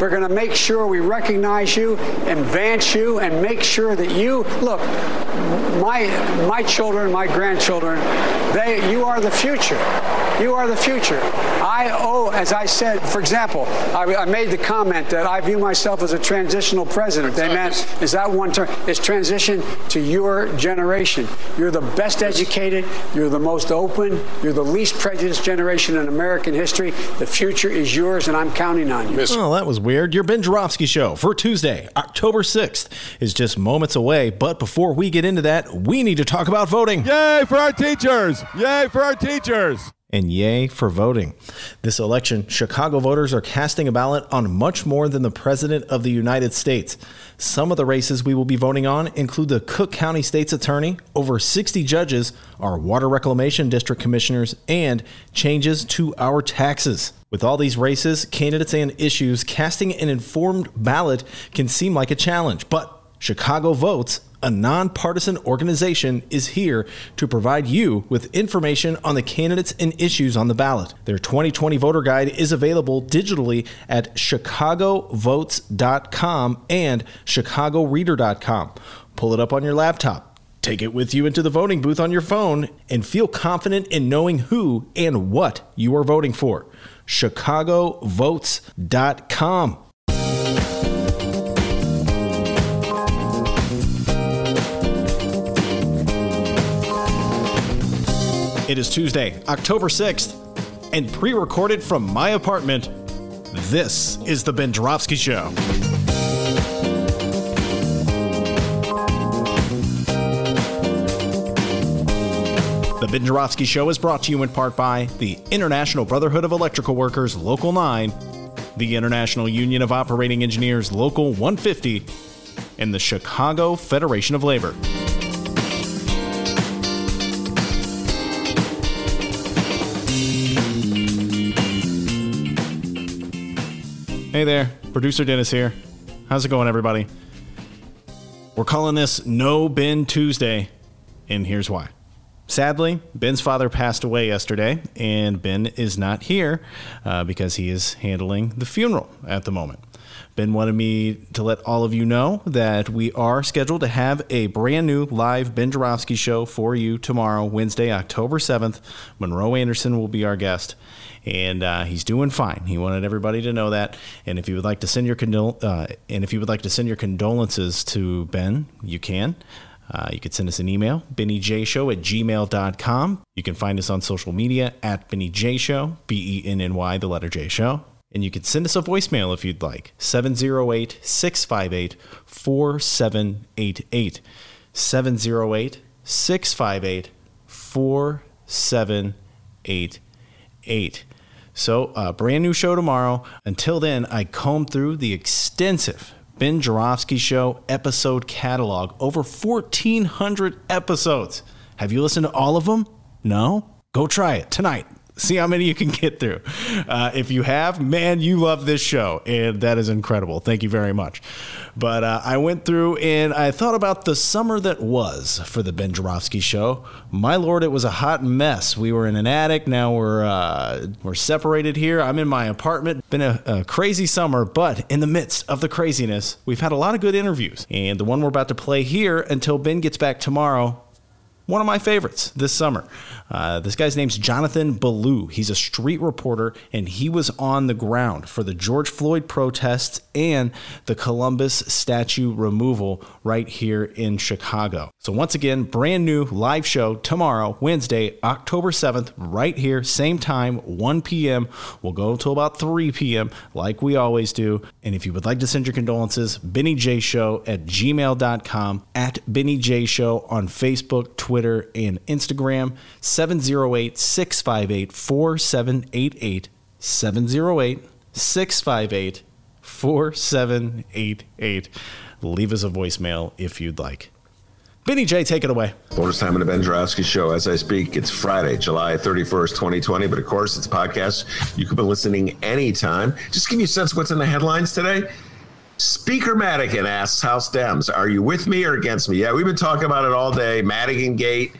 We're going to make sure we recognize you, advance you, and make sure that you look. My my children, my grandchildren, they you are the future. You are the future. I owe, as I said, for example, I, I made the comment that I view myself as a transitional president. They meant is that one term? It's transition to your generation. You're the best educated. You're the most open. You're the least prejudiced generation in American history. The future is yours, and I'm counting on you. Oh, that was weird. Your Ben Joravsky Show for Tuesday, October 6th, is just moments away. But before we get into that, we need to talk about voting. Yay for our teachers! Yay for our teachers! And yay for voting. This election, Chicago voters are casting a ballot on much more than the President of the United States. Some of the races we will be voting on include the Cook County State's Attorney, over 60 judges, our Water Reclamation District Commissioners, and changes to our taxes. With all these races, candidates, and issues, casting an informed ballot can seem like a challenge, but Chicago Votes a nonpartisan organization, is here to provide you with information on the candidates and issues on the ballot. Their 2020 voter guide is available digitally at chicagovotes.com and chicagoreader.com. Pull it up on your laptop. Take it with you into the voting booth on your phone and feel confident in knowing who and what you are voting for. chicagovotes.com. It is Tuesday, October 6th, and pre recorded from my apartment, this is The Ben Joravsky Show. The Ben Joravsky Show is brought to you in part by the International Brotherhood of Electrical Workers, Local 9, the International Union of Operating Engineers, Local 150, and the Chicago Federation of Labor. Hey there, producer Dennis here. How's it going, everybody? We're calling this No Ben Tuesday, and here's why. Sadly, Ben's father passed away yesterday, and Ben is not here uh, because he is handling the funeral at the moment. Ben wanted me to let all of you know that we are scheduled to have a brand new live Ben Joravsky show for you tomorrow, Wednesday, October 7th. Monroe Anderson will be our guest and uh, he's doing fine. He wanted everybody to know that. And if you would like to send your condol- uh, and if you would like to send your condolences to Ben, you can. Uh, you could send us an email, bennyjshow at gmail.com. You can find us on social media at bennyjshow, B E N N Y, the letter J show. And you can send us a voicemail if you'd like, 708 658 4788. 708 658 4788. So, uh, brand new show tomorrow. Until then, I comb through the extensive Ben Joravsky Show episode catalog. Over 1,400 episodes. Have you listened to all of them? No? Go try it tonight see how many you can get through. Uh, if you have, man, you love this show, and that is incredible. Thank you very much. But uh, I went through and I thought about the summer that was for the Ben Joravsky show. My lord, it was a hot mess. We were in an attic. Now we're uh, we're separated here. I'm in my apartment. Been a, a crazy summer, but in the midst of the craziness, we've had a lot of good interviews. And the one we're about to play here until Ben gets back tomorrow one of my favorites this summer. Uh, this guy's name's Jonathan Ballew. He's a street reporter, and he was on the ground for the George Floyd protests and the Columbus statue removal right here in Chicago. So, once again, brand new live show tomorrow, Wednesday, October 7th, right here, same time, 1 p.m. We'll go until about 3 p.m., like we always do. And if you would like to send your condolences, Benny J Show at gmail.com, at Benny J Show on Facebook, Twitter, and Instagram. 708 658 4788. 708 658 4788. Leave us a voicemail if you'd like. Benny J, take it away. Bonus time in the Ben Joravsky Show. As I speak, it's Friday, July 31st, 2020. But of course, it's a podcast. You could be listening anytime. Just give you a sense what's in the headlines today. Speaker Madigan asks House Dems, are you with me or against me? Yeah, we've been talking about it all day. Madigan Gate.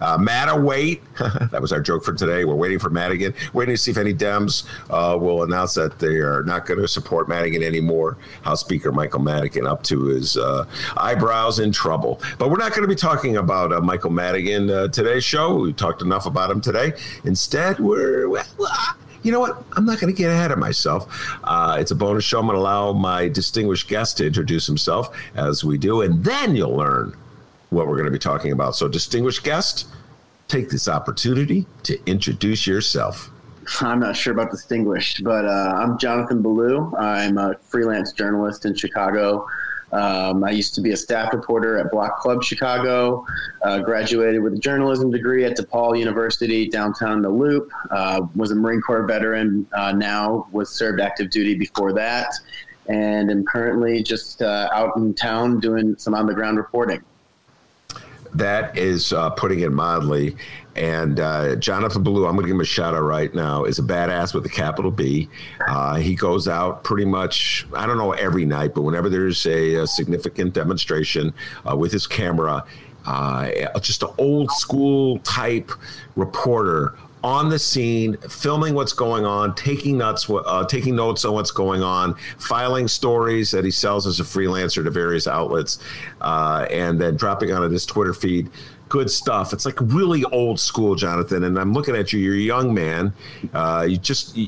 Uh, wait. that was our joke for today. We're waiting for Madigan, waiting to see if any Dems uh, will announce that they are not going to support Madigan anymore. House Speaker Michael Madigan up to his uh, eyebrows in trouble. But we're not going to be talking about uh, Michael Madigan uh, today's show. We talked enough about him today. Instead, we're. Well, you know what? I'm not going to get ahead of myself. Uh, it's a bonus show. I'm going to allow my distinguished guest to introduce himself as we do, and then you'll learn what we're going to be talking about. So, distinguished guest, take this opportunity to introduce yourself. I'm not sure about distinguished, but uh, I'm Jonathan Ballew. I'm a freelance journalist in Chicago. Um, I used to be a staff reporter at Block Club Chicago. Uh, graduated with a journalism degree at DePaul University, downtown the Loop. Uh, was a Marine Corps veteran. Uh, now was served active duty before that, and am currently just uh, out in town doing some on the ground reporting that is uh, putting it mildly. And uh, Jonathan Ballew, I'm going to give him a shout out right now, is a badass with a capital B. Uh, he goes out pretty much, I don't know every night, but whenever there's a, a significant demonstration uh, with his camera, uh, just an old school type reporter on the scene, filming what's going on, taking notes, uh, taking notes on what's going on, filing stories that he sells as a freelancer to various outlets, uh, and then dropping onto this Twitter feed. Good stuff. It's like really old school, Jonathan. And I'm looking at you. You're a young man. Uh, you just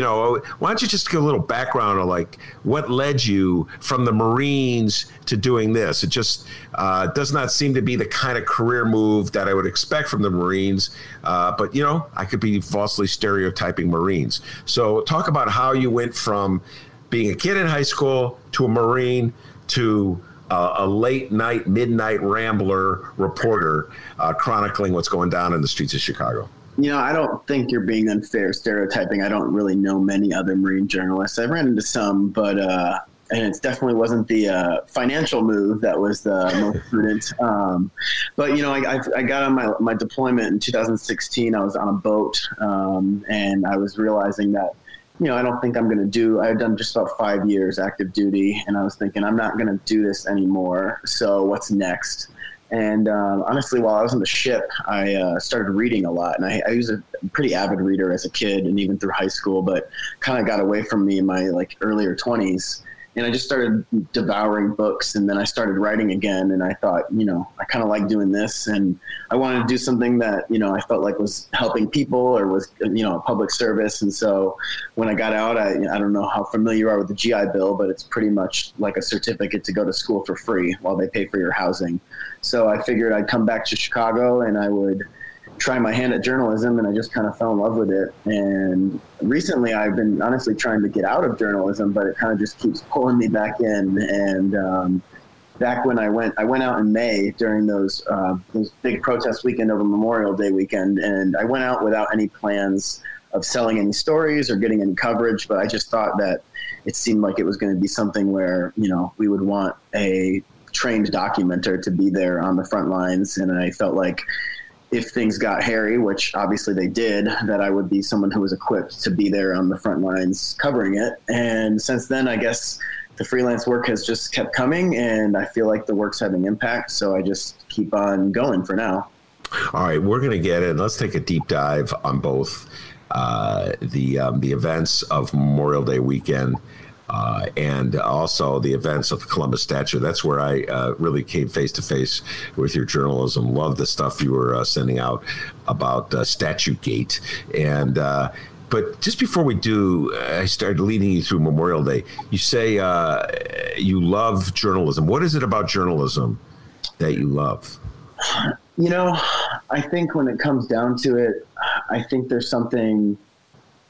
know, why don't you just give a little background of like what led you from the Marines to doing this? It just uh, does not seem to be the kind of career move that I would expect from the Marines. Uh, but, you know, I could be falsely stereotyping Marines. So talk about how you went from being a kid in high school to a Marine to uh, a late night, midnight rambler reporter uh, chronicling what's going down in the streets of Chicago. You know, I don't think you're being unfair stereotyping. I don't really know many other marine journalists. I've ran into some, but uh, and it definitely wasn't the uh, financial move that was the most prudent. Um, but you know, I, I, I, got on my my deployment in 2016. I was on a boat, um, and I was realizing that you know I don't think I'm going to do. I had done just about five years active duty, and I was thinking I'm not going to do this anymore. So what's next? And um, honestly, while I was on the ship, I uh, started reading a lot. And I, I, was a pretty avid reader as a kid and even through high school, but kind of got away from me in my like earlier 20s and I just started devouring books. And then I started writing again. And I thought, you know, I kind of like doing this, and I wanted to do something that you know I felt like was helping people or was you know a public service. And so when I got out, I I don't know how familiar you are with the GI Bill, but it's pretty much like a certificate to go to school for free while they pay for your housing. So I figured I'd come back to Chicago and I would try my hand at journalism and I just kind of fell in love with it. And recently I've been honestly trying to get out of journalism, but it kind of just keeps pulling me back in. And um, back when I went, I went out in May during those uh, those big protest weekend over Memorial Day weekend, and I went out without any plans of selling any stories or getting any coverage. But I just thought that it seemed like it was going to be something where you know we would want a trained documenter to be there on the front lines, and I felt like if things got hairy, which obviously they did, that I would be someone who was equipped to be there on the front lines covering it. And since then, I guess the freelance work has just kept coming, and I feel like the work's having impact. So I just keep on going for now. All right, we're going to get in. Let's take a deep dive on both uh, the um, the events of Memorial Day weekend uh, and also the events of the Columbus statue. That's where I uh, really came face to face with your journalism. Love the stuff you were uh, sending out about uh, Statue Gate. And uh, but just before we do, I started leading you through Memorial Day. You say uh, you love journalism. What is it about journalism that you love? You know, I think when it comes down to it, I think there's something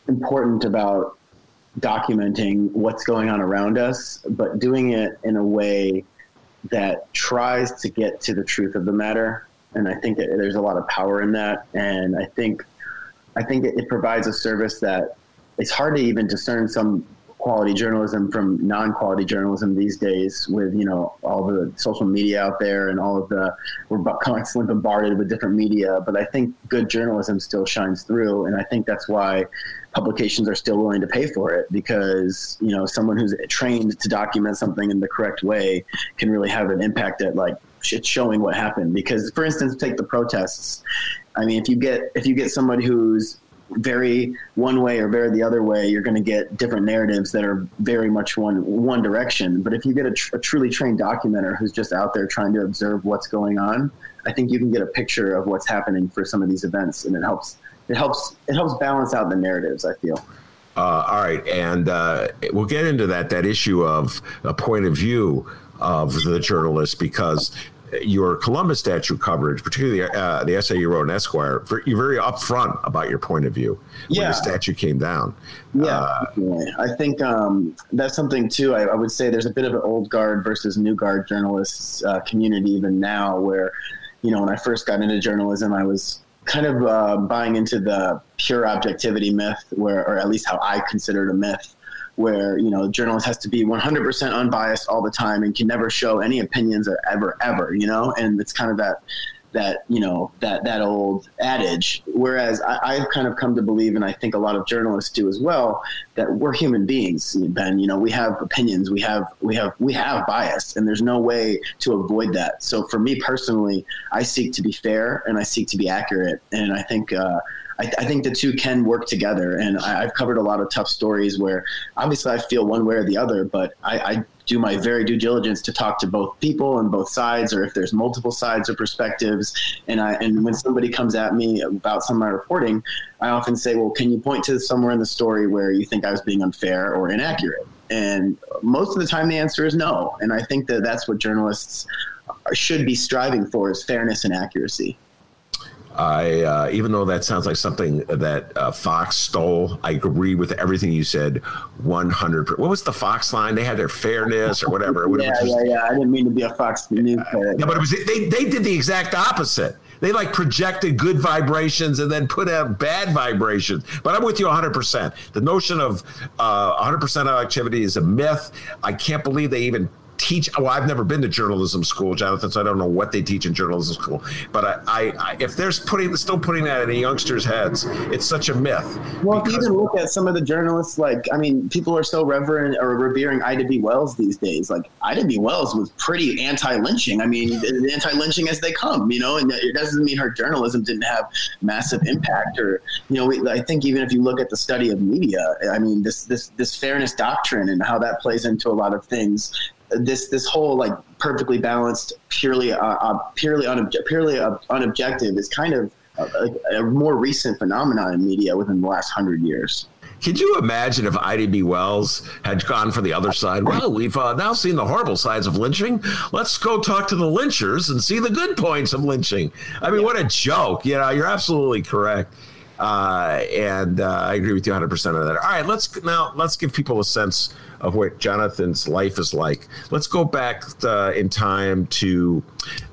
important about documenting what's going on around us, but doing it in a way that tries to get to the truth of the matter. And I think there's a lot of power in that. And I think, I think it, it provides a service that it's hard to even discern some quality journalism from non-quality journalism these days with you know all the social media out there and all of the we're constantly bombarded with different media. But i think good journalism still shines through and i think that's why publications are still willing to pay for it because you know someone who's trained to document something in the correct way can really have an impact at like showing what happened. Because for instance take the protests. I mean if you get if you get somebody who's very one way or very the other way, you're going to get different narratives that are very much one one direction. But if you get a, tr- a, truly trained documenter who's just out there trying to observe what's going on, I think you can get a picture of what's happening for some of these events, and it helps. It helps. It helps balance out the narratives. I feel. Uh, all right, and uh, we'll get into that that issue of a point of view of the journalist because your Columbus statue coverage, particularly uh, the essay you wrote in Esquire, you're very upfront about your point of view when yeah. the statue came down. Yeah, uh, I think um, that's something too. I, I, would say there's a bit of an old guard versus new guard journalists uh, community even now, where you know when I first got into journalism, I was kind of uh, buying into the pure objectivity myth, where or at least how I considered a myth where you know journalist has to be 100% unbiased all the time and can never show any opinions or ever ever you know? And it's kind of that that you know that that old adage. Whereas I, have kind of come to believe and i think a lot of journalists do as well that we're human beings ben. You know we have opinions we have we have we have bias and there's no way to avoid that. So for me personally i seek to be fair and i seek to be accurate. And i think uh, I, I, think the two can work together. And I, have covered a lot of tough stories where obviously I feel one way or the other, but I, I do my very due diligence to talk to both people and both sides, or if there's multiple sides or perspectives. And I and when somebody comes at me about some of my reporting, I often say, "Well, can you point to somewhere in the story where you think I was being unfair or inaccurate?" And most of the time, the answer is no. And I think that that's what journalists should be striving for: is fairness and accuracy. I, uh, even though that sounds like something that uh, Fox stole, I agree with everything you said. One hundred. What was the Fox line? They had their fairness or whatever. yeah, yeah, yeah. I didn't mean to be a Fox News. Uh, yeah, but it was they. They did the exact opposite. They like projected good vibrations and then put out bad vibrations. But I'm with you 100%. The notion of uh, 100% activity is a myth. I can't believe they even teach. Well, I've never been to journalism school, Jonathan, so I don't know what they teach in journalism school. But I, I, I if there's putting still putting that in the youngsters' heads, it's such a myth. Well, if even look at some of the journalists, like I mean, people are so reverent or revering Ida B. Wells these days. Like Ida B. Wells was pretty anti-lynching. I mean, anti-lynching as they come, you know. And it doesn't mean her journalism didn't have massive impact, or you know, I think even if you look at the study of media, I mean, this this this fairness doctrine and how that plays into a lot of things this this whole like perfectly balanced, purely uh, uh, purely unobje- purely uh, unobjective is kind of a, a, more recent phenomenon in media within the last hundred years. Could you imagine if Ida B. Wells had gone for the other side? Well, we've uh, now seen the horrible sides of lynching. Let's go talk to the lynchers and see the good points of lynching. I mean, what a joke! You know, you're absolutely correct. Uh, and uh, I agree with you 100% of that. All right, let's now let's give people a sense of what Jonathan's life is like. Let's go back uh, in time to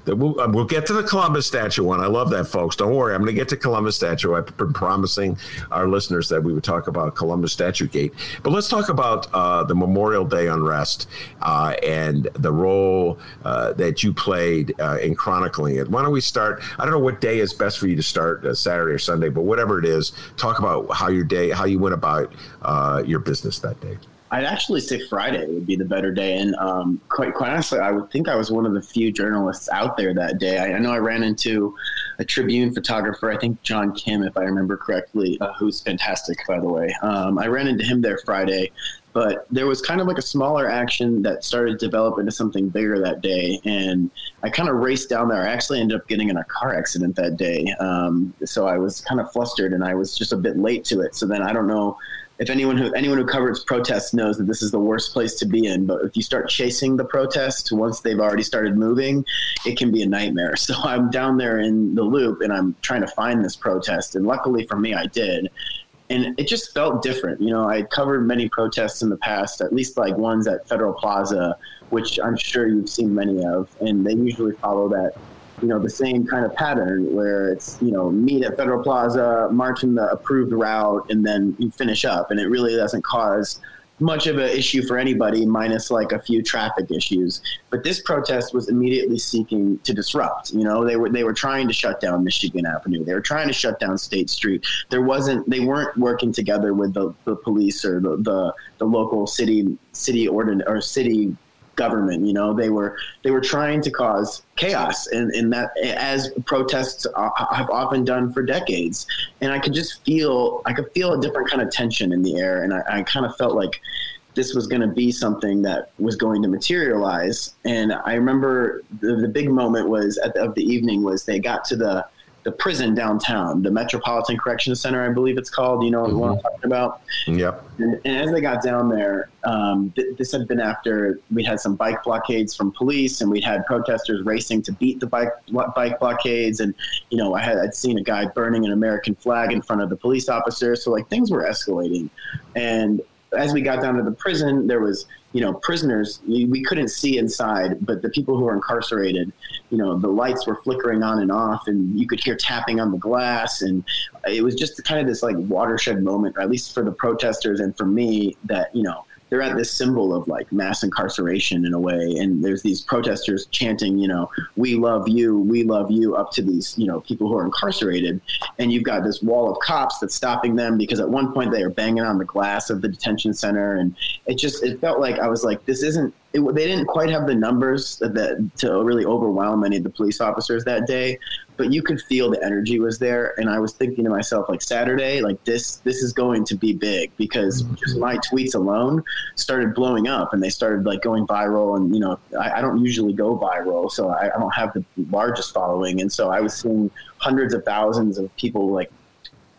the, we'll, uh, we'll, get to the Columbus statue one. I love that, folks. Don't worry, I'm going to get to Columbus statue. I've been promising our listeners that we would talk about Columbus Statue Gate, but let's talk about uh, the Memorial Day unrest uh, and the role uh, that you played uh, in chronicling it. Why don't we start? I don't know what day is best for you to start, Saturday or Sunday, but whatever it is, talk about how your day, how you went about your business that day. I'd actually say Friday would be the better day. And um, quite, quite honestly, I would think I was one of the few journalists out there that day. I, I know I ran into a Tribune photographer, I think John Kim, if I remember correctly, uh, who's fantastic, by the way. Um, I ran into him there Friday, but there was kind of like a smaller action that started to develop into something bigger that day. And I kind of raced down there. I actually ended up getting in a car accident that day. Um, so I was kind of flustered and I was just a bit late to it. So then I don't know if anyone who anyone who covers protests knows that this is the worst place to be in. But if you start chasing the protests once they've already started moving, it can be a nightmare. So I'm down there in the loop and I'm trying to find this protest. And luckily for me, I did. And it just felt different. You know, I covered many protests in the past, at least like ones at Federal Plaza, which I'm sure you've seen many of. And they usually follow that you know the same kind of pattern where it's you know meet at Federal Plaza, march in the approved route, and then you finish up, and it really doesn't cause much of an issue for anybody, minus like a few traffic issues. But this protest was immediately seeking to disrupt. You know, they were they were trying to shut down Michigan Avenue. They were trying to shut down State Street. There wasn't they weren't working together with the, the police or the, the, the local city city ordin or city government. You know, they were they were trying to cause chaos, and, and that as protests uh, have often done for decades. And I could just feel I could feel a different kind of tension in the air, and I, I kind of felt like this was going to be something that was going to materialize. And I remember the, the big moment was at the, of the evening was they got to the the prison downtown, the Metropolitan Correction Center, I believe it's called. You know mm-hmm. what I'm mm-hmm. talking about? Yep. And, and as they got down there, um, th- this had been after we had some bike blockades from police, and we had protesters racing to beat the bike bike blockades. And you know, I had I'd seen a guy burning an American flag in front of the police officer, so like things were escalating. And as we got down to the prison, there was you know, prisoners, we couldn't see inside, but the people who were incarcerated, you know, the lights were flickering on and off, and you could hear tapping on the glass. And it was just kind of this like watershed moment, or at least for the protesters and for me, that, you know, they're at this symbol of like mass incarceration in a way and there's these protesters chanting you know we love you we love you up to these you know people who are incarcerated. And you've got this wall of cops that's stopping them because at one point they are banging on the glass of the detention center and it just it felt like i was like this isn't it, they didn't quite have the numbers that, that, to really overwhelm any of the police officers that day, but you could feel the energy was there. And I was thinking to myself, like Saturday, like this, this is going to be big because mm-hmm. just my tweets alone started blowing up and they started like going viral. And you know, I, I don't usually go viral, so I, I don't have the largest following, and so I was seeing hundreds of thousands of people like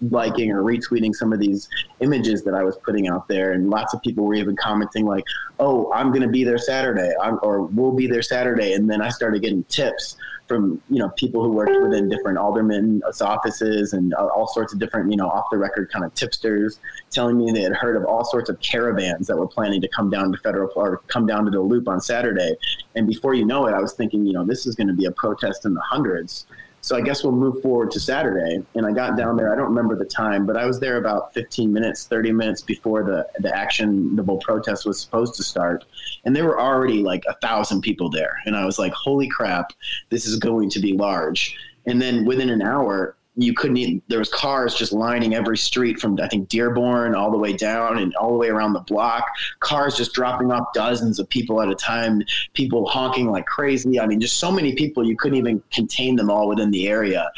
liking or retweeting some of these images that I was putting out there, and lots of people were even commenting like, "Oh, I'm going to be there Saturday," I'm, or "We'll be there Saturday," and then I started getting tips from you know people who worked within different aldermen's offices and all sorts of different you know off the record kind of tipsters telling me they had heard of all sorts of caravans that were planning to come down to federal or come down to the loop on Saturday, and before you know it, I was thinking you know this is going to be a protest in the hundreds so I guess we'll move forward to Saturday. And I got down there. I don't remember the time, but I was there about 15 minutes, 30 minutes before the the actionable protest was supposed to start. And there were already like a thousand people there. And I was like, holy crap, this is going to be large. And then within an hour, you couldn't even, there was cars just lining every street from I think Dearborn all the way down and all the way around the block. Cars just dropping off dozens of people at a time. People honking like crazy. I mean, just so many people you couldn't even contain them all within the area.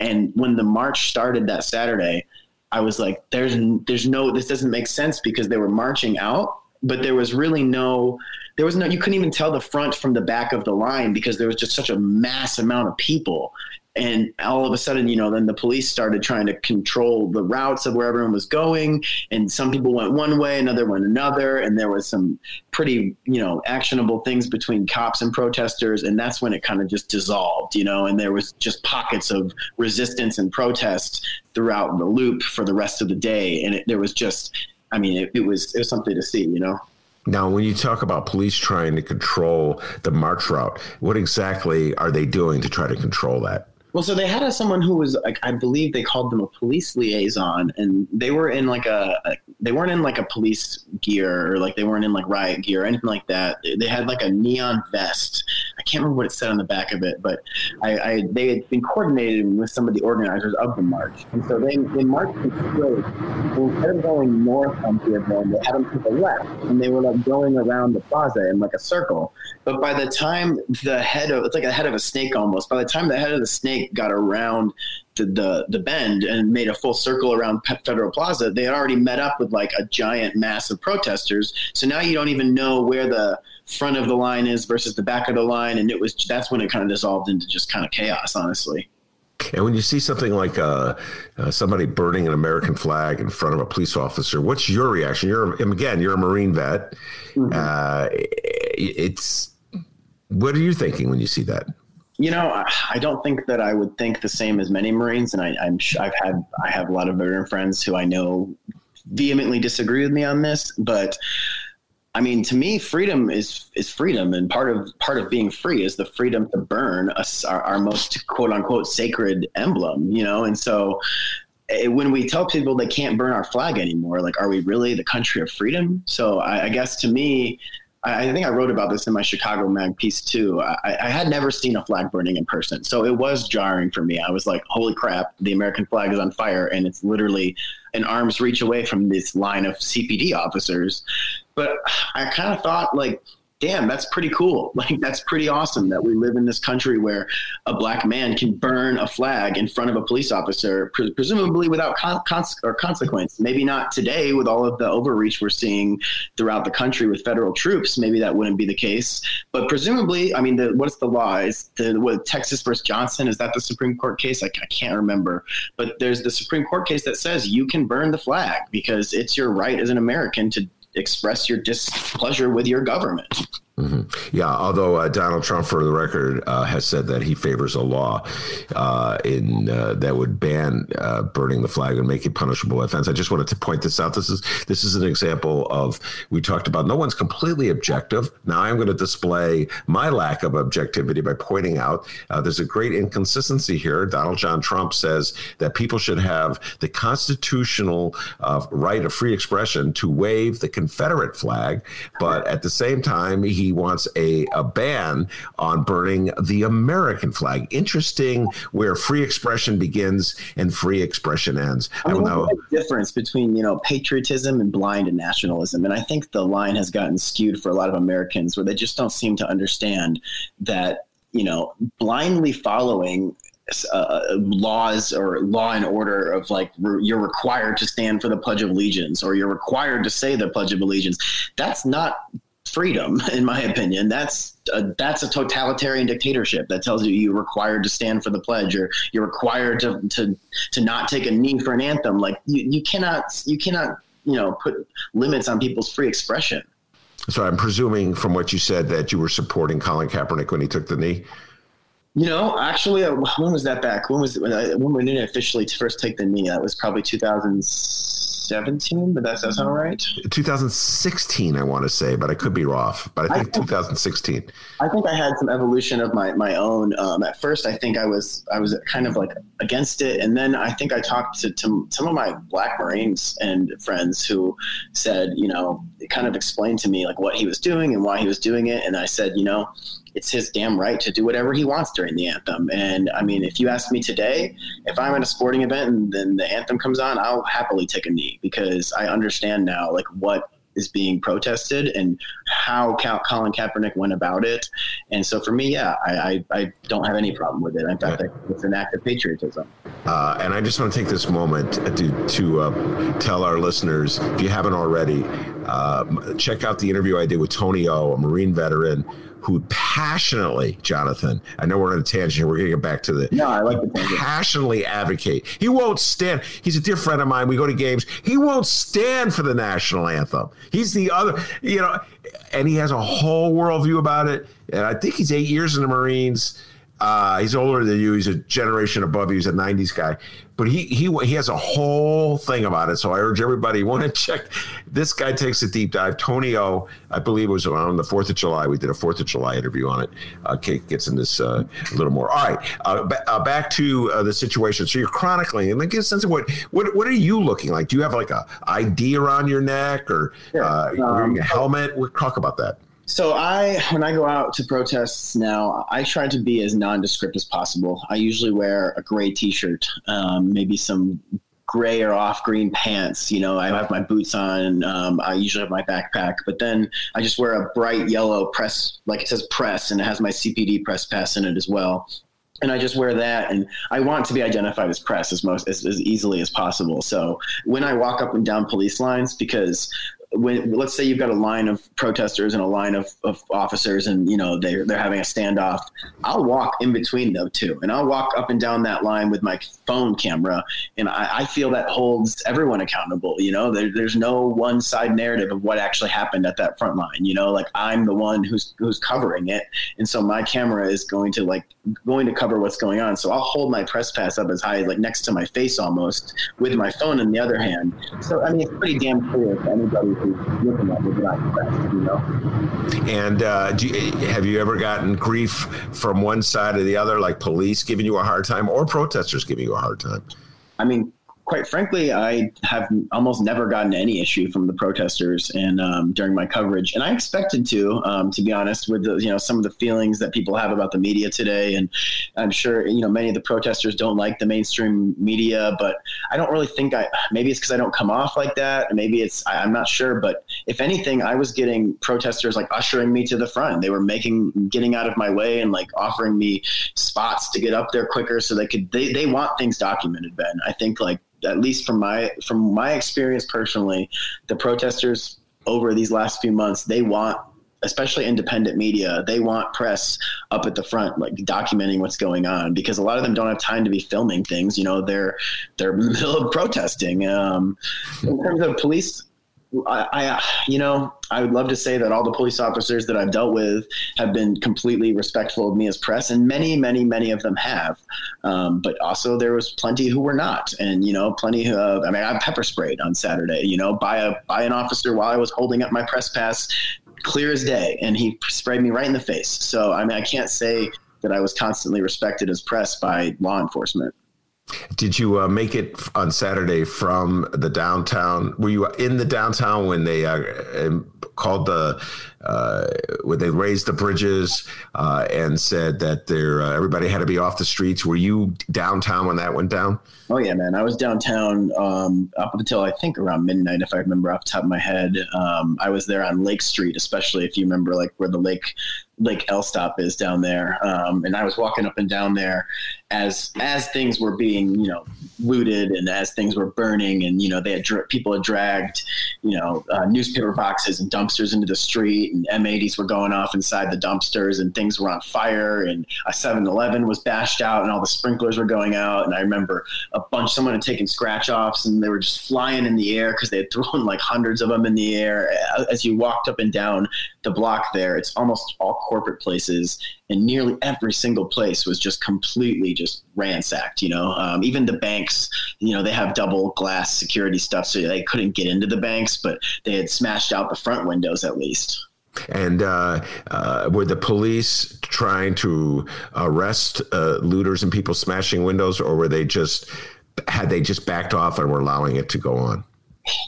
And when the march started that Saturday, I was like, "There's there's no this doesn't make sense because they were marching out, but there was really no." There was no, you couldn't even tell the front from the back of the line because there was just such a mass amount of people and all of a sudden you know then the police started trying to control the routes of where everyone was going and some people went one way another went another and there was some pretty you know actionable things between cops and protesters and that's when it kind of just dissolved you know and there was just pockets of resistance and protest throughout the loop for the rest of the day and it, there was just i mean it, it was it was something to see you know now, when you talk about police trying to control the march route, what exactly are they doing to try to control that? Well, so they had a, someone who was like, I believe they called them a police liaison, and they were in like a, a, they weren't in like a police gear or like they weren't in like riot gear or anything like that. They had like a neon vest. I can't remember what it said on the back of it, but I, I they had been coordinated with some of the organizers of the march, and so they marched straight. instead of going north on Dearborn, they had them to the left, and they were like going around the plaza in like a circle. But by the time the head of it's like a head of a snake almost. By the time the head of the snake got around the, the, the bend and made a full circle around Federal Plaza, they had already met up with like a giant mass of protesters. So now you don't even know where the front of the line is versus the back of the line, and it was that's when it kind of dissolved into just kind of chaos, honestly. And when you see something like uh, uh, somebody burning an American flag in front of a police officer, what's your reaction? You're again, you're a Marine vet. Mm-hmm. Uh, it's what are you thinking when you see that? You know, I don't think that I would think the same as many Marines, and I, am I've had I have a lot of veteran friends who I know vehemently disagree with me on this, but I mean, to me, freedom is is freedom, and part of part of being free is the freedom to burn us our, our most quote unquote sacred emblem, you know. And so, eh, when we tell people they can't burn our flag anymore, like, are we really the country of freedom? So I, I guess to me, I, I, think I wrote about this in my Chicago Mag piece too. I, I, had never seen a flag burning in person, so it was jarring for me. I was like, "Holy crap! The American flag is on fire, and it's literally an arm's reach away from this line of CPD officers." But I kind of thought, like, damn, that's pretty cool. Like, that's pretty awesome that we live in this country where a black man can burn a flag in front of a police officer, pre- presumably without con- cons- or consequence. Maybe not today with all of the overreach we're seeing throughout the country with federal troops. Maybe that wouldn't be the case. But presumably, I mean, the, what's the law? Is the what, Texas versus Johnson? Is that the Supreme Court case? I, I can't remember. But there's the Supreme Court case that says you can burn the flag because it's your right as an American to express your displeasure with your government. Mm-hmm. Yeah, although uh, Donald Trump, for the record, uh, has said that he favors a law uh, in uh, that would ban uh, burning the flag and make it punishable offense. I just wanted to point this out. This is this is an example of we talked about. No one's completely objective. Now I'm going to display my lack of objectivity by pointing out uh, there's a great inconsistency here. Donald John Trump says that people should have the constitutional right of free expression to wave the Confederate flag, but at the same time he he wants a, a ban on burning the American flag. Interesting where free expression begins and free expression ends. I, mean, I know the difference between you know patriotism and blind nationalism, and I think the line has gotten skewed for a lot of Americans where they just don't seem to understand that you know blindly following uh, laws or law and order of like re- you're required to stand for the pledge of allegiance or you're required to say the pledge of allegiance that's not freedom, in my opinion. That's a, that's a totalitarian dictatorship that tells you you're required to stand for the pledge or you're required to to to not take a knee for an anthem. Like you, you cannot you cannot you know put limits on people's free expression. So I'm presuming from what you said that you were supporting Colin Kaepernick when he took the knee. You know, actually, uh, when was that back? When was it, when, I, when did it officially first take the knee? That was probably 2017, but that's that's all right. 2016, I want to say, but I could be off. But I think, I 2016. I think I had some evolution of my my own. Um, at first, I think I was I was kind of like against it, and then I think I talked to, to some of my Black Marines and friends who said, you know, it kind of explained to me like what he was doing and why he was doing it, and I said, you know it's his damn right to do whatever he wants during the anthem. And I mean, if you ask me today, if I'm at a sporting event and then the anthem comes on, I'll happily take a knee because I understand now like what is being protested and how Colin Kaepernick went about it. And so for me, yeah, I, I, I don't have any problem with it. In fact, yeah. it's an act of patriotism. Uh, and I just want to take this moment to, to uh, tell our listeners, if you haven't already, uh, check out the interview I did with Tony O, a Marine veteran who passionately, Jonathan, I know we're on a tangent here. We're going to get back to the. No, I like the tangent. Passionately advocate. He won't stand. He's a dear friend of mine. We go to games. He won't stand for the national anthem. He's the other, you know, and he has a whole worldview about it. And I think he's eight years in the Marines. Uh, he's older than you. He's a generation above you. He's a '90s guy, but he he he has a whole thing about it. So I urge everybody want to check. This guy takes a deep dive. Tony O, I believe it was around the Fourth of July. We did a Fourth of July interview on it. Uh, Kate gets in this uh, a little more. All right, uh, b- uh, back to uh, the situation. So you're chronicling, and then get a sense of what what what are you looking like? Do you have like a ID around your neck or uh, um, wearing a helmet? We'll talk about that. So I, when I go out to protests now, I try to be as nondescript as possible. I usually wear a gray T-shirt, um, maybe some gray or off green pants. You know, I have my boots on. Um, I usually have my backpack, but then I just wear a bright yellow press, like it says press, and it has my CPD press pass in it as well. And I just wear that, and I want to be identified as press as most as, as easily as possible. So when I walk up and down police lines, because when let's say you've got a line of protesters and a line of, of officers and you know they're they're having a standoff i'll walk in between them two and i'll walk up and down that line with my phone camera. And i, I feel that holds everyone accountable you know? There, there's no one side narrative of what actually happened at that front line you know? Like i'm the one who's who's covering it. And so my camera is going to like going to cover what's going on. So i'll hold my press pass up as high like next to my face almost with my phone in the other hand. So i mean it's pretty damn clear to anybody looking at you know. And uh, you, have you ever gotten grief from one side or the other, like police giving you a hard time or protesters giving you a hard time? I mean, quite frankly, I have almost never gotten any issue from the protesters and um, during my coverage, and I expected to, um, to be honest, with the, you know some of the feelings that people have about the media today, and I'm sure you know many of the protesters don't like the mainstream media, but I don't really think I. Maybe it's because I don't come off like that, maybe it's I, I'm not sure, but if anything, I was getting protesters like ushering me to the front. They were making getting out of my way and like offering me spots to get up there quicker so they could they, they want things documented ben i think like at least from my from my experience personally, the protesters over these last few months, they want especially independent media, they want press up at the front, like documenting what's going on, because a lot of them don't have time to be filming things. You know, they're they're middle of protesting. Um, in terms of police I, I, you know, I would love to say that all the police officers that I've dealt with have been completely respectful of me as press, and many, many, many of them have. Um, but also, there was plenty who were not, and you know, plenty. I mean, I pepper sprayed on Saturday. You know, by a by an officer while I was holding up my press pass, clear as day, and he sprayed me right in the face. So, I mean, I can't say that I was constantly respected as press by law enforcement. Did you uh, make it on Saturday from the downtown? Were you in the downtown when they uh, called the uh, when they raised the bridges uh, and said that there uh, everybody had to be off the streets? Were you downtown when that went down? Oh yeah, man! I was downtown um, up until I think around midnight, if I remember off the top of my head. Um, I was there on Lake Street, especially if you remember, like where the lake Lake L stop is down there. Um, and I was walking up and down there as as things were being you know looted and as things were burning and you know they had people had dragged you know uh, newspaper boxes and dumpsters into the street and M80s were going off inside the dumpsters and things were on fire and a 7-Eleven was bashed out and all the sprinklers were going out. And I remember a bunch someone had taken scratch offs and they were just flying in the air because they had thrown like hundreds of them in the air. As you walked up and down the block there it's almost all corporate places and nearly every single place was just completely just ransacked you know? Um, even the banks you know they have double glass security stuff so they couldn't get into the banks but they had smashed out the front windows at least and uh, uh, were the police trying to arrest uh, looters and people smashing windows or were they just had they just backed off and were allowing it to go on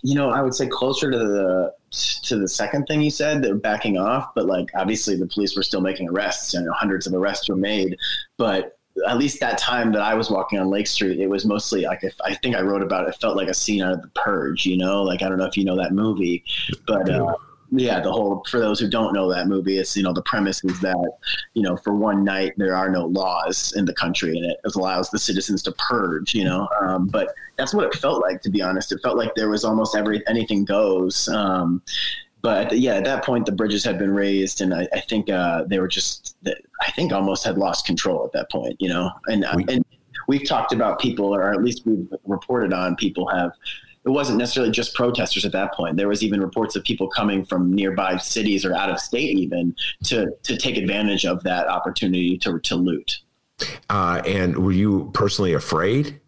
you know i would say closer to the to the second thing you said, they're backing off, but like obviously the police were still making arrests. You know, hundreds of arrests were made, but at least that time that I was walking on Lake Street, it was mostly like if, I think I wrote about it. It felt like a scene out of The Purge. You know, like I don't know if you know that movie, but. Uh, yeah, the whole for those who don't know that movie, it's you know the premise is that you know for one night there are no laws in the country and it allows the citizens to purge. You know, um, but that's what it felt like to be honest. It felt like there was almost every anything goes. Um, but yeah, at that point the bridges had been raised, and I, I think uh, they were just I think almost had lost control at that point. You know, and we, and we've talked about people, or at least we've reported on people have it wasn't necessarily just protesters at that point. There was even reports of people coming from nearby cities or out of state even to to take advantage of that opportunity to to loot. Uh, and were you personally afraid?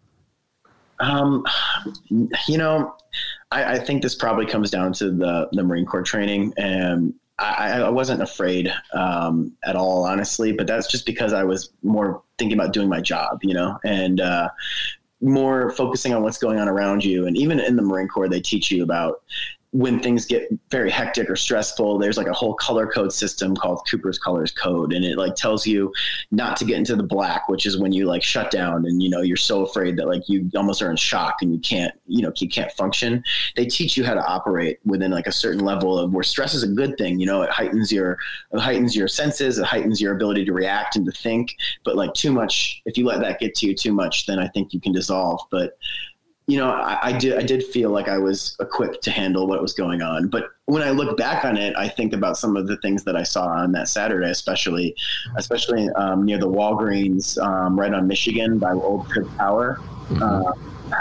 Um, you know, I, I, think this probably comes down to the the Marine Corps training, and I, I wasn't afraid um, at all, honestly. But that's just because I was more thinking about doing my job, you know, and uh, more focusing on what's going on around you. And even in the Marine Corps, they teach you about when things get very hectic or stressful, there's like a whole color code system called Cooper's Colors Code, and it like tells you not to get into the black, which is when you like shut down and you know you're so afraid that like you almost are in shock and you can't you know you can't function. They teach you how to operate within like a certain level of where stress is a good thing. You know, it heightens your it heightens your senses, it heightens your ability to react and to think. But like too much, if you let that get to you too much, then I think you can dissolve. But you know, I, I, did I did feel like I was equipped to handle what was going on. But when I look back on it, I think about some of the things that I saw on that Saturday, especially especially um, near the Walgreens um, right on Michigan by Old Trib Tower. Mm-hmm. Uh,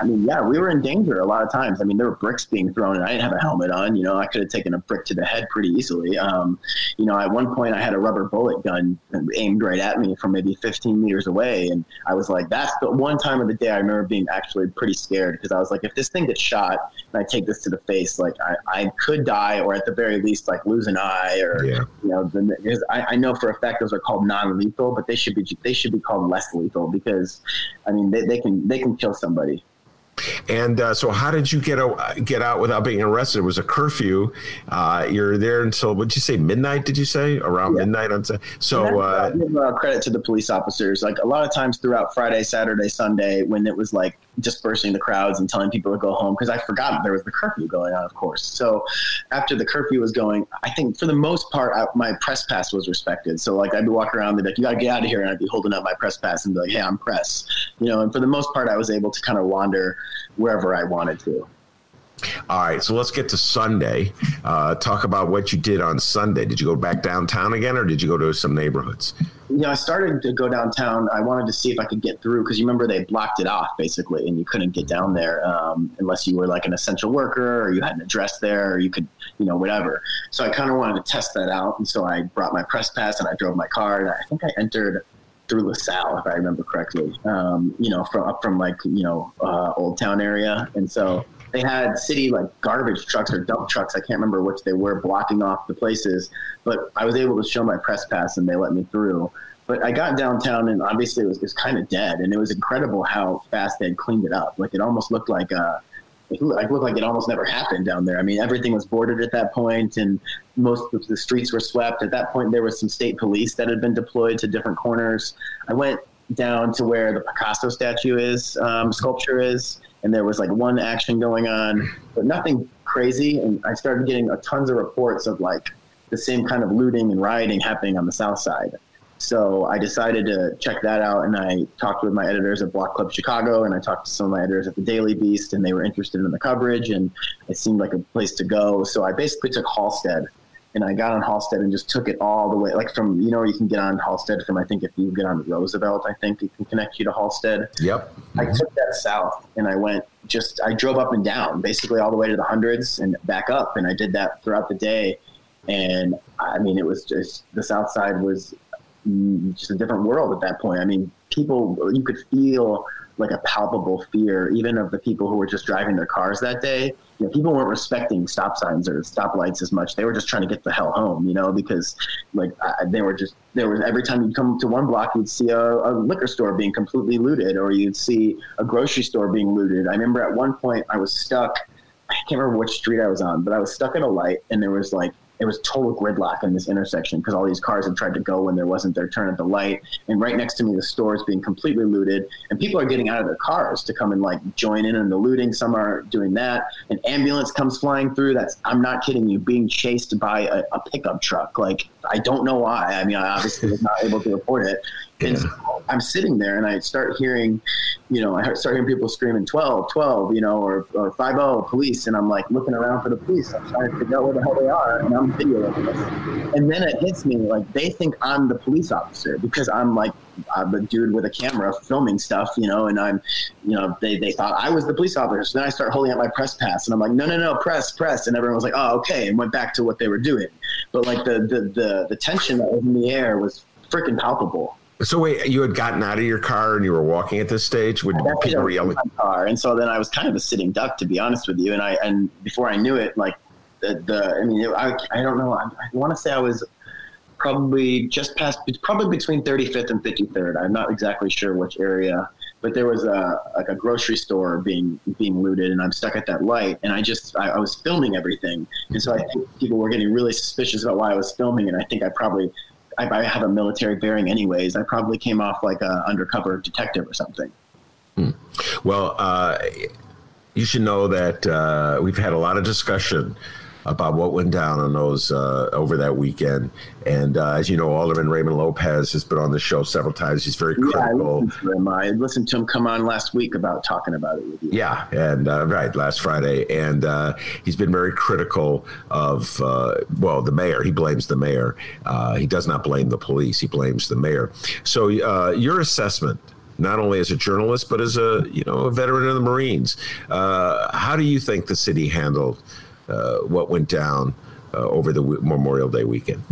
I mean, yeah, we were in danger a lot of times. I mean, there were bricks being thrown, and I didn't have a helmet on. You know, I could have taken a brick to the head pretty easily. Um, you know, at one point, I had a rubber bullet gun aimed right at me from maybe 15 meters away, and I was like, "That's the one time of the day I remember being actually pretty scared because I was like, if this thing gets shot and I take this to the face, like I, I could die, or at the very least, like lose an eye, or yeah. you know, because I, I know for a fact those are called non-lethal, but they should be they should be called less lethal because, I mean, they, they can they can kill somebody." And uh, so, how did you get a, get out without being arrested? It was a curfew. Uh, you're there until what did you say? Midnight? Did you say around yeah. midnight on? So, uh, give uh, credit to the police officers. Like a lot of times throughout Friday, Saturday, Sunday, when it was like dispersing the crowds and telling people to go home, because I forgot there was the curfew going on, of course. So, after the curfew was going, I think for the most part, I, my press pass was respected. So, like I'd be walking around, and be like, "You got to get out of here," and I'd be holding up my press pass and be like, "Hey, I'm press," you know. And for the most part, I was able to kind of wander wherever I wanted to. All right, so let's get to Sunday. Uh, talk about what you did on Sunday. Did you go back downtown again, or did you go to some neighborhoods? Yeah, I started to go downtown. I wanted to see if I could get through because you remember they blocked it off basically, and you couldn't get down there um, unless you were like an essential worker or you had an address there, or you could, you know, whatever. So I kind of wanted to test that out, and so I brought my press pass and I drove my car, and I think I entered through LaSalle, if I remember correctly. Um, you know, from up from like you know uh, Old Town area, and so they had city like garbage trucks or dump trucks. I can't remember which they were blocking off the places, but I was able to show my press pass and they let me through. But I got downtown and obviously it was, was kind of dead, and it was incredible how fast they had cleaned it up. Like it almost looked like a uh, it looked like it almost never happened down there. I mean, everything was boarded at that point, and most of the streets were swept. At that point, there was some state police that had been deployed to different corners. I went down to where the Picasso statue is, um, sculpture is, and there was like one action going on, but nothing crazy. And I started getting a tons of reports of like the same kind of looting and rioting happening on the south side. So I decided to check that out, and I talked with my editors at Block Club Chicago, and I talked to some of my editors at the Daily Beast, and they were interested in the coverage, and it seemed like a place to go. So I basically took Halsted, and I got on Halsted and just took it all the way, like from you know you can get on Halsted from I think if you get on Roosevelt, I think it can connect you to Halsted. Yep. I mm-hmm. took that south, and I went just I drove up and down, basically all the way to the hundreds and back up, and I did that throughout the day. And I mean, it was just the South Side was mm, just a different world at that point. I mean, people, you could feel like a palpable fear, even of the people who were just driving their cars that day. You know, people weren't respecting stop signs or stop lights as much. They were just trying to get the hell home, you know, because like I, they were just there was every time you'd come to one block, you'd see a, a liquor store being completely looted, or you'd see a grocery store being looted. I remember at one point I was stuck. I can't remember which street I was on, but I was stuck at a light, and there was like it was total gridlock in this intersection because all these cars had tried to go when there wasn't their turn at the light. And right next to me, the store is being completely looted, and people are getting out of their cars to come and like join in on the looting. Some are doing that. An ambulance comes flying through. That's I'm not kidding you, being chased by a, a pickup truck. Like I don't know why. I mean, I obviously was not able to report it. And so I'm sitting there and I start hearing, you know, I start hearing people screaming 12, 12, you know, or, or 5 0 police. And I'm like looking around for the police. I'm trying to figure out where the hell they are. And I'm videoing this. And then it hits me like they think I'm the police officer because I'm like I'm a dude with a camera filming stuff, you know, and I'm, you know, they, they thought I was the police officer. So then I start holding up my press pass and I'm like, no, no, no, press, press. And everyone was like, oh, okay. And went back to what they were doing. But like the, the, the, the tension that was in the air was freaking palpable. So wait, you had gotten out of your car and you were walking at this stage when people were yelling. Car, and so then I was kind of a sitting duck, to be honest with you. And I and before I knew it, like the, the I mean, I, I don't know. I, I want to say I was probably just past, probably between 35th and 53rd. I'm not exactly sure which area, but there was a like a grocery store being being looted, and I'm stuck at that light, and I just I, I was filming everything, and so I think people were getting really suspicious about why I was filming, and I think I probably I, I have a military bearing anyways. I probably came off like a undercover detective or something. Hmm. Well, uh, you should know that uh, we've had a lot of discussion about what went down on those uh, over that weekend. And uh, as you know, Alderman Raymond Lopez has been on the show several times. He's very critical. Yeah, I, listened to him. I listened to him come on last week about talking about it with you. Yeah, and uh, right last Friday, and uh, he's been very critical of uh, well, the mayor. He blames the mayor. Uh, he does not blame the police. He blames the mayor. So your assessment not only as a journalist but as a you know a veteran of the Marines. Uh, how do you think the city handled what went down uh, over the Memorial Day weekend?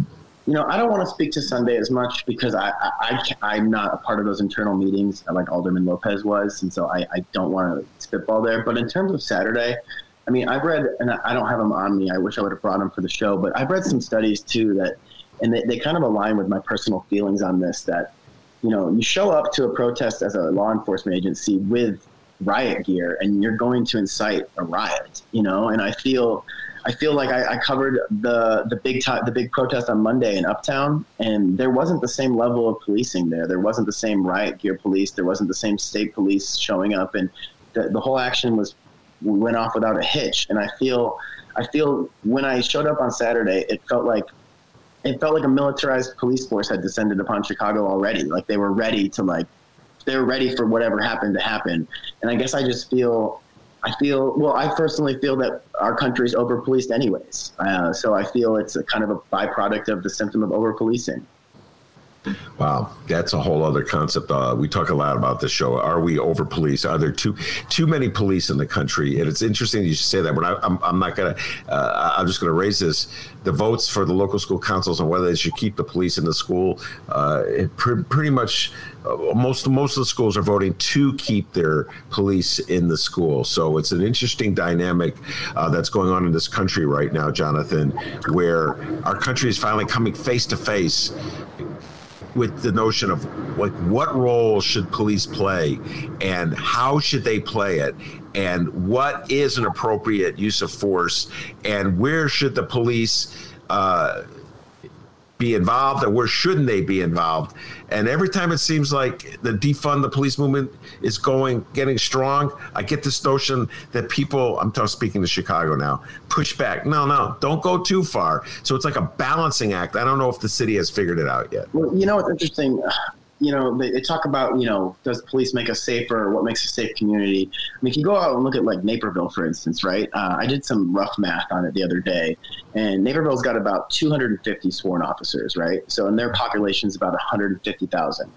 You know, I don't want to speak to Sunday as much because I, I, I am not a part of those internal meetings like Alderman Lopez was, and so I, I don't want to spitball there. But in terms of Saturday, I mean, I've read, and I don't have them on me. I wish I would have brought them for the show, but I've read some studies too that, and they, they kind of align with my personal feelings on this. That, you know, you show up to a protest as a law enforcement agency with riot gear and you're going to incite a riot, you know. And I feel, I feel like I, I covered the the big time the big protest on Monday in Uptown, and there wasn't the same level of policing there. There wasn't the same riot gear police. There wasn't the same state police showing up, and the, the whole action was went off without a hitch. And I feel, I feel when I showed up on Saturday, it felt like it felt like a militarized police force had descended upon Chicago already. Like they were ready to like they were ready for whatever happened to happen. And I guess I just feel I feel well. I personally feel that our country is over policed anyways. Uh, so I feel it's a kind of a byproduct of the symptom of over policing. Wow, that's a whole other concept. Uh, we talk a lot about this show. Are we over police? Are there too too many police in the country? And it's interesting you should say that. But I, am I'm, I'm not gonna. Uh, I'm just gonna raise this. The votes for the local school councils on whether they should keep the police in the school. Uh, pre- pretty much, uh, most most of the schools are voting to keep their police in the school. So it's an interesting dynamic uh, that's going on in this country right now, Jonathan, where our country is finally coming face to face with the notion of like what role should police play and how should they play it? And what is an appropriate use of force? And where should the police uh, be involved or where shouldn't they be involved? And every time it seems like the defund the police movement is going getting strong i get this notion that people i'm talking speaking to chicago now push back. No no don't go too far. So it's like a balancing act. I don't know if the city has figured it out yet. Well you know what's interesting you know, they, they, talk about, you know, does police make us safer? What makes a safe community? I mean, if you go out and look at like Naperville, for instance, right? Uh, I did some rough math on it the other day, and Naperville's got about 250 sworn officers, right? So, and their population is about 150,000.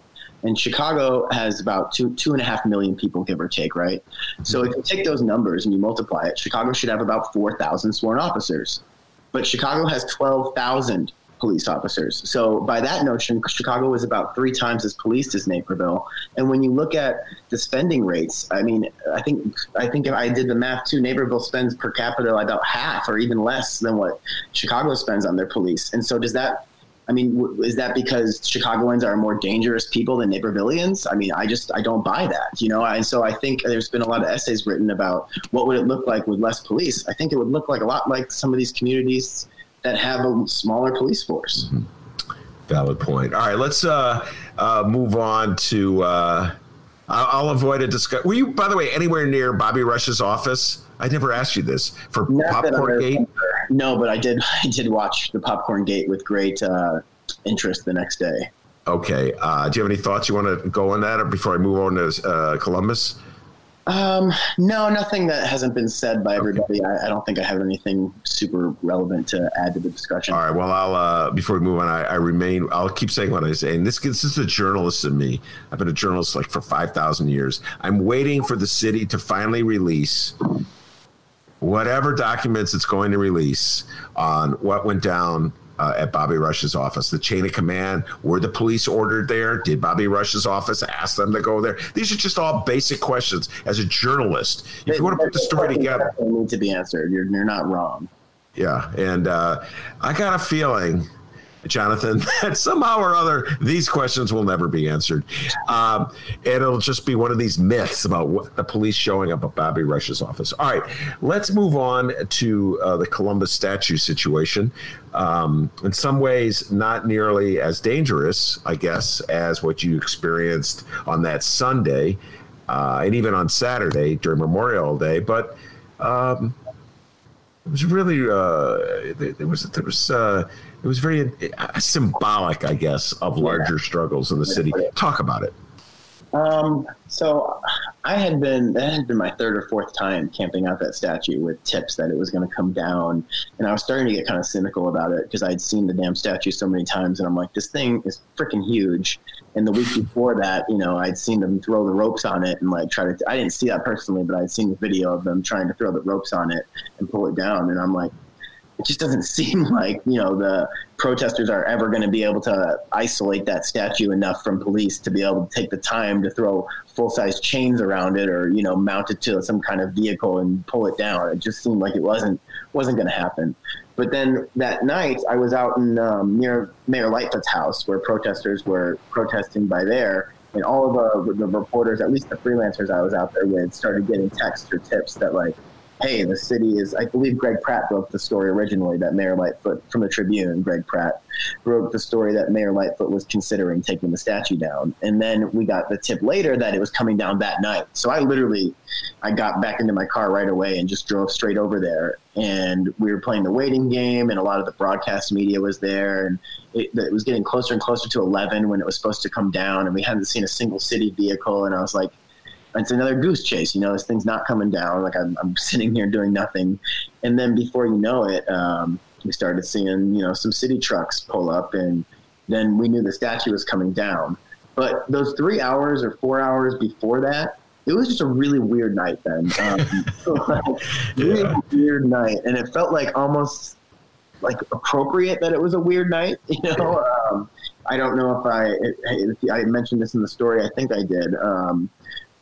And Chicago has about two two and a half million people, give or take, right? So if you take those numbers and you multiply it, Chicago should have about 4,000 sworn officers. But Chicago has 12,000 police officers. So by that notion, Chicago is about three times as policed as Naperville. And when you look at the spending rates, I mean, I think I think if I did the math too, Naperville spends per capita about half or even less than what Chicago spends on their police. And so does that I mean, is that because Chicagoans are more dangerous people than Napervillians? I mean, I just I don't buy that, you know. And so I think there's been a lot of essays written about what would it look like with less police. I think it would look like a lot like some of these communities that have a smaller police force. Mm-hmm. Valid point. All right, let's uh, uh, move on to. Uh, I'll, avoid a discussion. Were you, by the way, anywhere near Bobby Rush's office? I never asked you this for Not Popcorn Gate. No, but I did. I did watch the Popcorn Gate with great uh, interest the next day. Okay. Uh, do you have any thoughts you want to go on that, or before I move on to uh, Columbus? Um, no, nothing that hasn't been said by everybody. Okay. I, I, don't think I have anything super relevant to add to the discussion. All right. Well, I'll uh, before we move on, I, I, remain. I'll keep saying what I say. And this, this is a journalist in me. I've been a journalist like for five thousand years. I'm waiting for the city to finally release whatever documents it's going to release on what went down uh, at Bobby Rush's office. The chain of command, were the police ordered there? Did Bobby Rush's office ask them to go there? These are just all basic questions. As a journalist, if they, you want to put the story together, they need to be answered. You're, you're not wrong. Yeah, and uh, I got a feeling Jonathan, that somehow or other these questions will never be answered. Um, and it'll just be one of these myths about what the police showing up at Bobby Rush's office. All right, let's move on to uh, the Columbus statue situation. Um, in some ways, not nearly as dangerous, I guess, as what you experienced on that Sunday uh, and even on Saturday during Memorial Day, but. Um, it was really uh, there was there was uh, it was very uh, symbolic, I guess, of larger yeah. struggles in the city. Talk about it. Um, so I had been that had been my third or fourth time camping out that statue with tips that it was going to come down, and I was starting to get kind of cynical about it because I'd seen the damn statue so many times, and I'm like, this thing is freaking huge. And the week before that, you know, I'd seen them throw the ropes on it and like try to. I didn't see that personally, but I'd seen the video of them trying to throw the ropes on it and pull it down, and I'm like, it just doesn't seem like you know the protesters are ever going to be able to isolate that statue enough from police to be able to take the time to throw full size chains around it or you know mount it to some kind of vehicle and pull it down. It just seemed like it wasn't wasn't going to happen. But then that night, I was out in um, near Mayor Lightfoot's house where protesters were protesting by there, and all of the, the reporters, at least the freelancers I was out there with, started getting texts or tips that like hey, the city is, I believe Greg Pratt broke the story originally that Mayor Lightfoot from the Tribune, Greg Pratt broke the story that Mayor Lightfoot was considering taking the statue down. And then we got the tip later that it was coming down that night. So I literally, I got back into my car right away and just drove straight over there. And we were playing the waiting game, and a lot of the broadcast media was there. And it, it was getting closer and closer to 11 when it was supposed to come down. And we hadn't seen a single city vehicle. And I was like, it's another goose chase. You know, this thing's not coming down. Like I'm, I'm sitting here doing nothing, and then before you know it, um, we started seeing you know some city trucks pull up, and then we knew the statue was coming down. But those three hours or four hours before that, it was just a really weird night. Then, um, like, really yeah. weird night, and it felt like almost like appropriate that it was a weird night. You know, um, I don't know if I if I mentioned this in the story. I think I did. Um,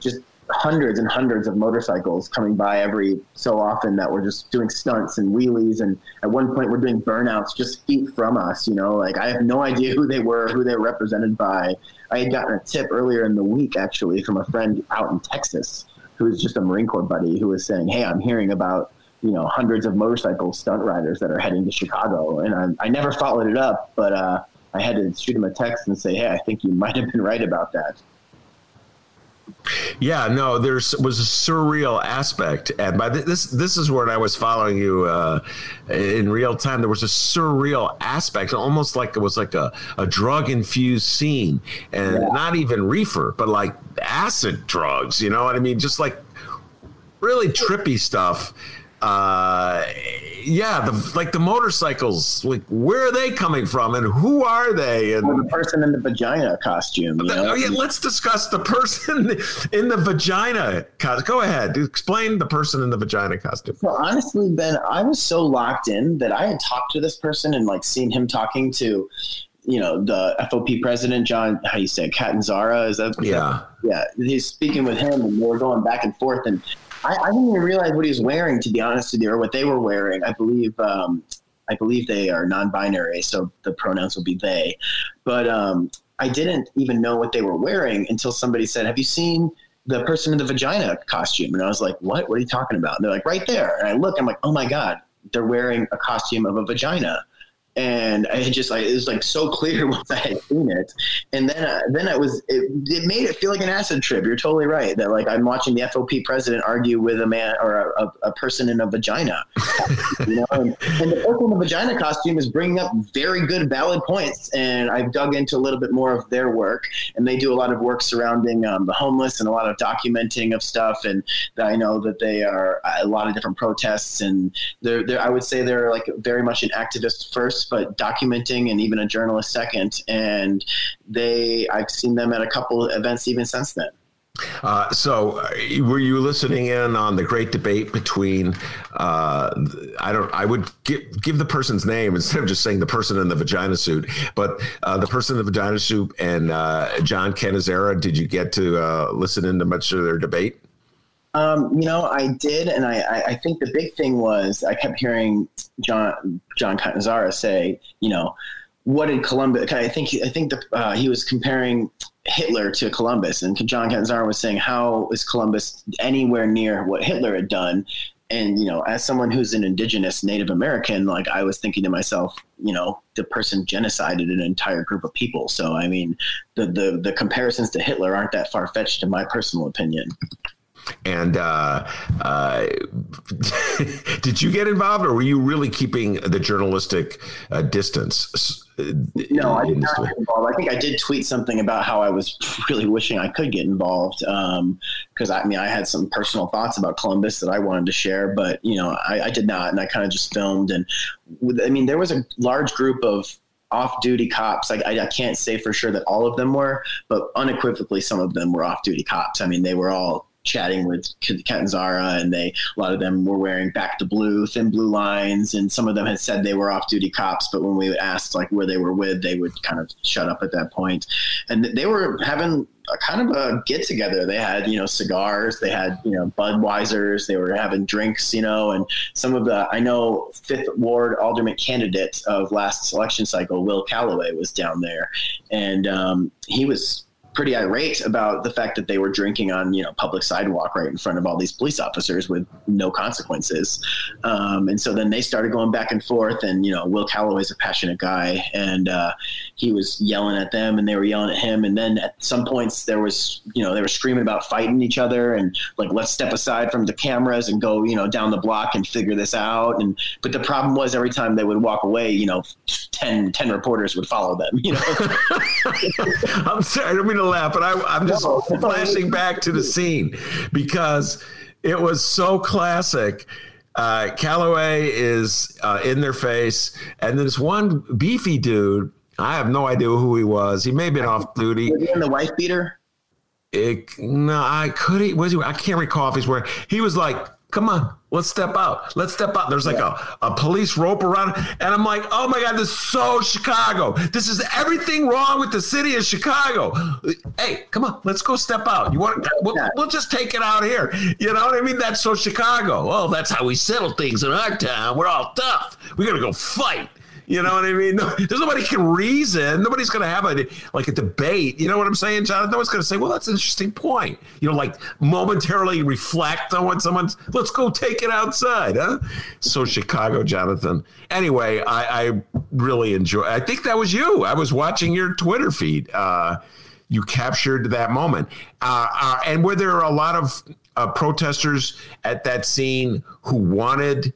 just hundreds and hundreds of motorcycles coming by every so often that we're just doing stunts and wheelies. And at one point we're doing burnouts just feet from us you know like i have no idea who they were who they were represented by. I had gotten a tip earlier in the week actually from a friend out in texas who was just a marine corps buddy who was saying hey i'm hearing about you know hundreds of motorcycle stunt riders that are heading to chicago. And i, I never followed it up but uh, i had to shoot him a text and say hey i think you might have been right about that yeah, no, there's was a surreal aspect, and by this this is where I was following you uh, in real time. There was a surreal aspect, almost like it was like a, a drug infused scene, and yeah. not even reefer, but like acid drugs. You know what I mean? Just like really trippy stuff uh yeah the like the motorcycles like where are they coming from and who are they? And well, the person in the vagina costume the, oh yeah let's discuss the person in the vagina costume. Go ahead explain the person in the vagina costume. Well honestly ben i was so locked in that i had talked to this person and like seen him talking to you know the FOP president John how you say Catanzara is that yeah. Yeah he's speaking with him and we're going back and forth and I, I, didn't even realize what he was wearing, to be honest with you, or what they were wearing. I believe, um, I believe they are non-binary, so the pronouns will be they. But um, I didn't even know what they were wearing until somebody said, "Have you seen?" the person in the vagina costume and i was like what what are you talking about and they're like right there and i look i'm like oh my god they're wearing a costume of a vagina and I just like it was like so clear once I had seen it, and then uh, then it was it, it made it feel like an acid trip. You're totally right that like I'm watching the FOP president argue with a man or a, a person in a vagina, you know, and, and, the person in the vagina costume is bringing up very good valid points, and I've dug into a little bit more of their work, and they do a lot of work surrounding um, the homeless and a lot of documenting of stuff, and I know that they are a lot of different protests, and they're, they're I would say they're like very much an activist first but documenting and even a journalist second. And they, I've seen them at a couple events even since then. Uh, so, uh, were you listening in on the great debate between? Uh, I don't. I would give give the person's name instead of just saying the person in the vagina suit. But uh, the person in the vagina suit and uh, John Catanzara. Did you get to uh, listen into much of their debate? Um, you know, I did, and I, I think the big thing was I kept hearing John John Catanzara say, you know, what did Columbus? I think I think the, uh, he was comparing Hitler to Columbus, and John Catanzara was saying, how is Columbus anywhere near what Hitler had done? And you know, as someone who's an indigenous Native American, like I was thinking to myself, you know, the person genocided an entire group of people. So I mean, the the, the comparisons to Hitler aren't that far fetched, in my personal opinion. And uh, uh, did you get involved, or were you really keeping the journalistic uh, distance? No, I did not get involved. I think I did tweet something about how I was really wishing I could get involved because um, I mean I had some personal thoughts about Columbus that I wanted to share, but you know I, I did not, and I kind of just filmed. And with, I mean there was a large group of off-duty cops. I, I, can't say for sure that all of them were, but unequivocally some of them were off-duty cops. I mean, they were all chatting with Catanzara, and Zara, and they a lot of them were wearing back to blue, thin blue lines, and some of them had said they were off-duty cops, but when we asked like where they were with, they would kind of shut up at that point, and they were having a kind of a get together. They had you know cigars, they had you know Budweisers, they were having drinks, you know, and some of the I know Fifth Ward Alderman candidate of last election cycle, Will Calloway, was down there, and um, he was pretty irate about the fact that they were drinking on you know public sidewalk right in front of all these police officers with no consequences. Um, and so then they started going back and forth and you know will calloway's a passionate guy and uh, he was yelling at them and they were yelling at him. And then at some points there was you know they were screaming about fighting each other and like let's step aside from the cameras and go you know down the block and figure this out. And but the problem was every time they would walk away you know 10, 10 reporters would follow them you know. I'm sorry, I mean to laugh, but I, I'm just flashing back to the scene because it was so classic. Uh, Calloway is uh, in their face, and this one beefy dude. I have no idea who he was. He may have been off duty. In the wife beater It, no, I could he was he? I can't recall if he's wearing. He was like, "Come on, let's step out. Let's step out." There's like a, a police rope around, and I'm like, "Oh my god, this is so Chicago. This is everything wrong with the city of Chicago." Hey, come on, let's go step out. You want? We'll, we'll just take it out here. You know what I mean? That's so Chicago. Oh, that's how we settle things in our town. We're all tough. We're gonna go fight. You know what I mean? No, there's nobody can reason. Nobody's going to have a like a debate. You know what I'm saying, John? No one's going to say, "Well, that's an interesting point." You know, like momentarily reflect on what someone's. Let's go take it outside, huh? So Chicago, Jonathan. Anyway, I, I really enjoy. I think that was you. I was watching your Twitter feed. Uh, you captured that moment. Uh, uh, and were there are a lot of uh, protesters at that scene who wanted?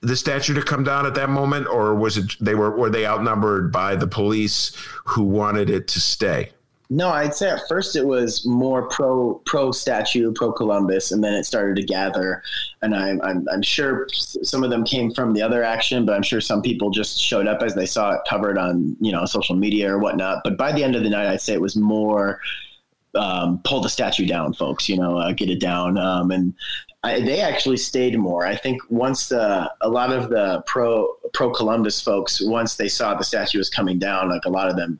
The statue to come down at that moment, or was it they were were they outnumbered by the police who wanted it to stay? No, I'd say at first it was more pro pro statue, pro Columbus, and then it started to gather. And I'm, I'm I'm sure some of them came from the other action, but I'm sure some people just showed up as they saw it covered on you know social media or whatnot. But by the end of the night, I'd say it was more um, pull the statue down, folks. You know, uh, get it down. Um, and I, they actually stayed more. I think once the a lot of the pro pro Columbus folks, once they saw the statue was coming down, like a lot of them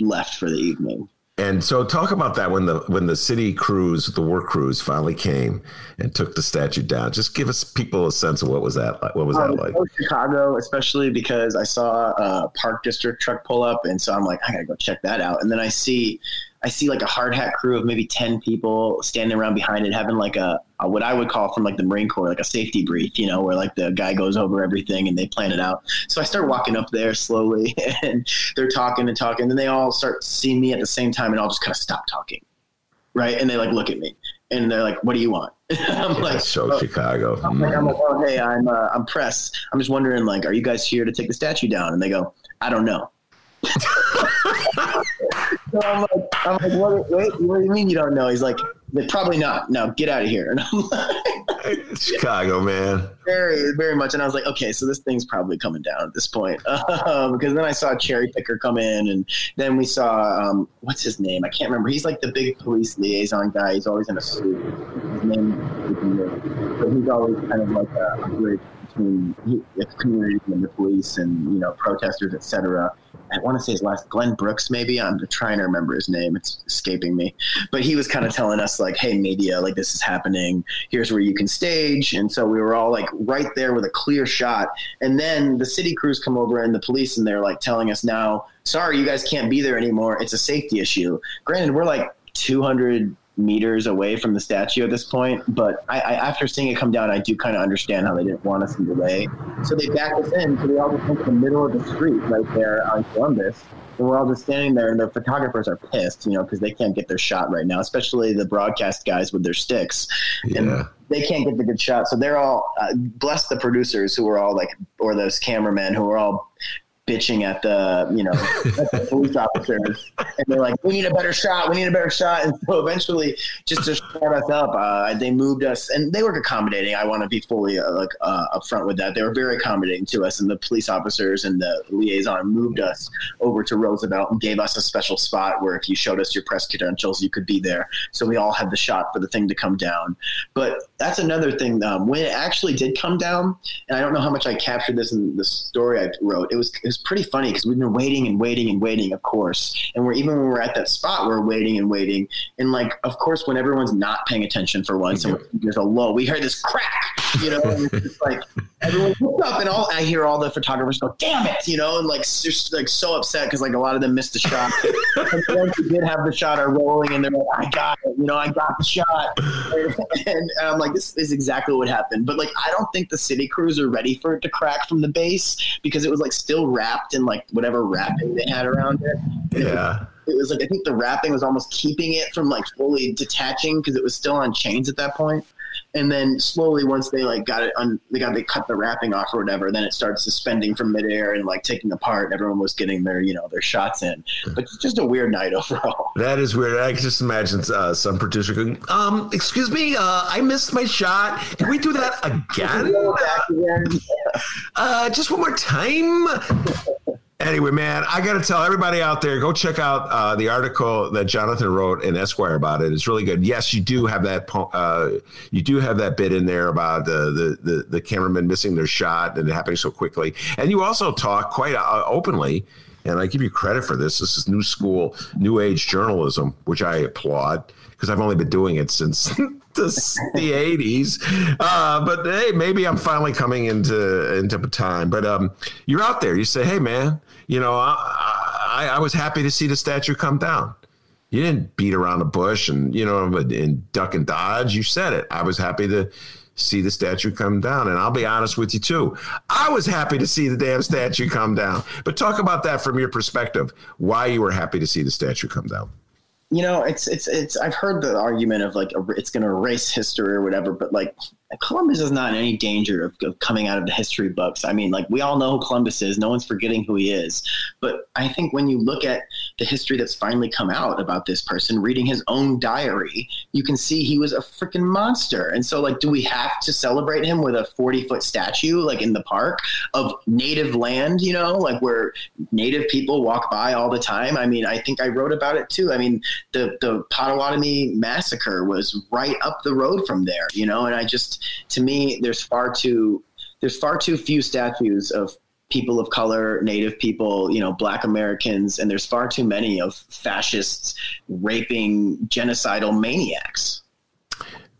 left for the evening. And so, talk about that when the when the city crews, the work crews, finally came and took the statue down. Just give us people a sense of what was that like. What was that Um, like? Chicago, especially because I saw a Park District truck pull up, and so I'm like, I gotta go check that out. And then I see, I see like a hard hat crew of maybe ten people standing around behind it, having like a, a what I would call from like the Marine Corps, like a safety brief, you know, where like the guy goes over everything and they plan it out. So I start walking up there slowly, and they're talking and talking, and then they all start seeing me at the same time, and I'll just kind of stop talking, right? And they like look at me, and they're like, "What do you want?" I'm like, so "Oh." Chicago. I'm like, I'm like, oh, hey, I'm, uh, I'm pressed. I'm just wondering, like, are you guys here to take the statue down? And they go, I don't know. so I'm like, I'm like, what, wait, what do you mean you don't know? He's like, "Like, probably not. No, get out of here. And I'm like, Chicago, man. very, very much. And I was like, okay, so this thing's probably coming down at this point. Um, because then I saw a Cherry Picker come in, and then we saw, um, what's his name? I can't remember. He's like the big police liaison guy. He's always in a suit. His name, but he's always kind of like a, a between he- the community and the police and, you know, protesters, et cetera. I want to say his last, Glenn Brooks, maybe. I'm trying to remember his name. It's escaping me. But he was kind of telling us, like, hey, media, like, this is happening. Here's where you can stage. And so we were all, like, right there with a clear shot. And then the city crews come over and the police, and they're, like, telling us now, sorry, you guys can't be there anymore. It's a safety issue. Granted, we're like 200 meters away from the statue at this point. But I, I after seeing it come down, I do kind of understand how they didn't want us in the way. So they backed us in. So we all just went to the middle of the street right there on Columbus. And we're all just standing there, and the photographers are pissed, you know, because they can't get their shot right now, especially the broadcast guys with their sticks. Yeah. And they can't get the good shot. So they're all, uh, bless the producers who were all like, or those cameramen who were all bitching at the, you know, the police officers. And they're like, we need a better shot. We need a better shot. And so eventually, just to shut us up, uh, they moved us, and they were accommodating. I want to be fully uh, like uh, upfront with that. They were very accommodating to us, and the police officers and the liaison moved us over to Roosevelt and gave us a special spot where if you showed us your press credentials, you could be there. So we all had the shot for the thing to come down. But that's another thing. Um, when it actually did come down, and I don't know how much I captured this in the story I wrote. It was it was pretty funny because we've been waiting and waiting and waiting, of course. And we're even when we're at that spot, we're waiting and waiting. And like, of course, when everyone's not paying attention for once, and mm-hmm. there's a lull, we hear this crack, you know, and it's just like everyone looks up, and all I hear all the photographers go, "Damn it!" You know, and like just like so upset because like a lot of them missed the shot. and the ones who did have the shot are rolling, and they're like, "I got it," you know, "I got the shot," and, and I'm like, "This is exactly what happened." But like, I don't think the city crews are ready for it to crack from the base because it was like still wrapped in like whatever wrapping they had around it. And Yeah. It was like I think the wrapping was almost keeping it from like fully detaching because it was still on chains at that point. And then slowly, once they like got it, on, they got they cut the wrapping off or whatever. Then it started suspending from midair and like taking apart. And everyone was getting their you know their shots in. But it's just a weird night overall. That is weird. I can just imagine uh, some producer going, um, excuse me, uh, I missed my shot. Can we do that again? Again. Uh, just one more time. Anyway, man, I got to tell everybody out there, go check out uh, the article that Jonathan wrote in Esquire about it. It's really good. Yes, you do have that. Uh, you do have that bit in there about uh, the, the the cameraman missing their shot and it happening so quickly. And you also talk quite uh, openly, and I give you credit for this. This is new school, new age journalism, which I applaud because I've only been doing it since the, the 80s. Uh, but hey, maybe I'm finally coming into into time. But um, you're out there. You say, hey, man, you know, I, I, I was happy to see the statue come down. You didn't beat around the bush and you know and duck and dodge. You said it. I was happy to see the statue come down. And I'll be honest with you too. I was happy to see the damn statue come down. But talk about that from your perspective. Why you were happy to see the statue come down. You know, it's it's it's. I've heard the argument of like it's going to erase history or whatever, but like Columbus is not in any danger of, of coming out of the history books. I mean, like we all know who Columbus is. No one's forgetting who he is. But I think when you look at the history that's finally come out about this person, reading his own diary, you can see he was a freaking monster. And so, like, do we have to celebrate him with a forty foot statue, like in the park of native land? You know, like where native people walk by all the time. I mean, I think I wrote about it too. I mean, the the Potawatomi massacre was right up the road from there, you know, and I just to me there's far too there's far too few statues of people of color, native people, you know, black Americans, and there's far too many of fascists raping genocidal maniacs.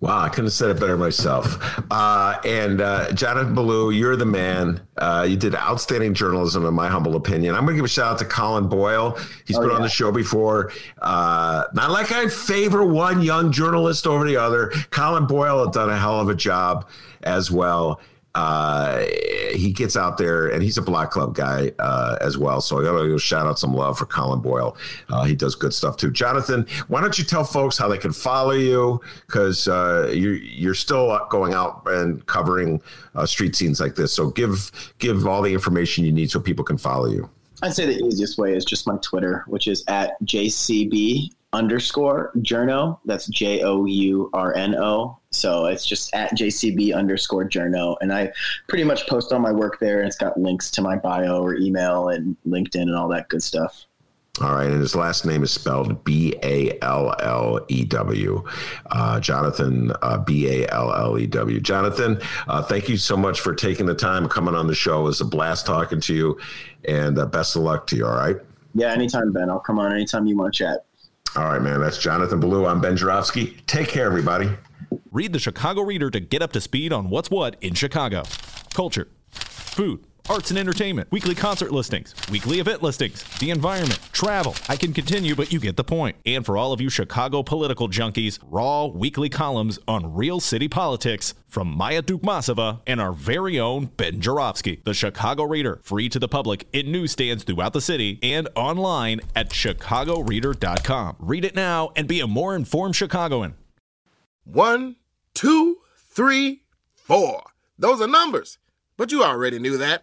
Wow, I couldn't have said it better myself. Uh, and uh, Jonathan Ballew, you're the man. Uh, you did outstanding journalism, in my humble opinion. I'm going to give a shout out to Colin Boyle. He's Oh, been on the show before. Uh, not like I favor one young journalist over the other. Colin Boyle has done a hell of a job as well. Uh, he gets out there and he's a Block Club guy uh, as well. So I got to shout out some love for Colin Boyle. Uh, he does good stuff too. Jonathan, why don't you tell folks how they can follow you? Because uh, you're you're still going out and covering uh, street scenes like this. So give give all the information you need so people can follow you. I'd say the easiest way is just my Twitter, which is at JCB underscore journo. That's J O U R N O. So it's just at JCB underscore journo. And I pretty much post all my work there. And it's got links to my bio or email and LinkedIn and all that good stuff. All right, and his last name is spelled B A L L E W. Uh, Jonathan uh, B A L L E W. Jonathan, uh, thank you so much for taking the time coming on the show. It was a blast talking to you, and uh, best of luck to you. All right. Yeah, anytime, Ben. I'll come on anytime you want to chat. All right, man. That's Jonathan Ballew. I'm Ben Joravsky. Take care, everybody. Read the Chicago Reader to get up to speed on what's what in Chicago culture, food, arts and entertainment, weekly concert listings, weekly event listings, the environment, travel. I can continue, but you get the point. And for all of you Chicago political junkies, raw weekly columns on real city politics from Maya Dukmasova and our very own Ben Joravsky. The Chicago Reader, free to the public in newsstands throughout the city and online at chicagoreader.com. Read it now and be a more informed Chicagoan. One, two, three, four. Those are numbers. But you already knew that.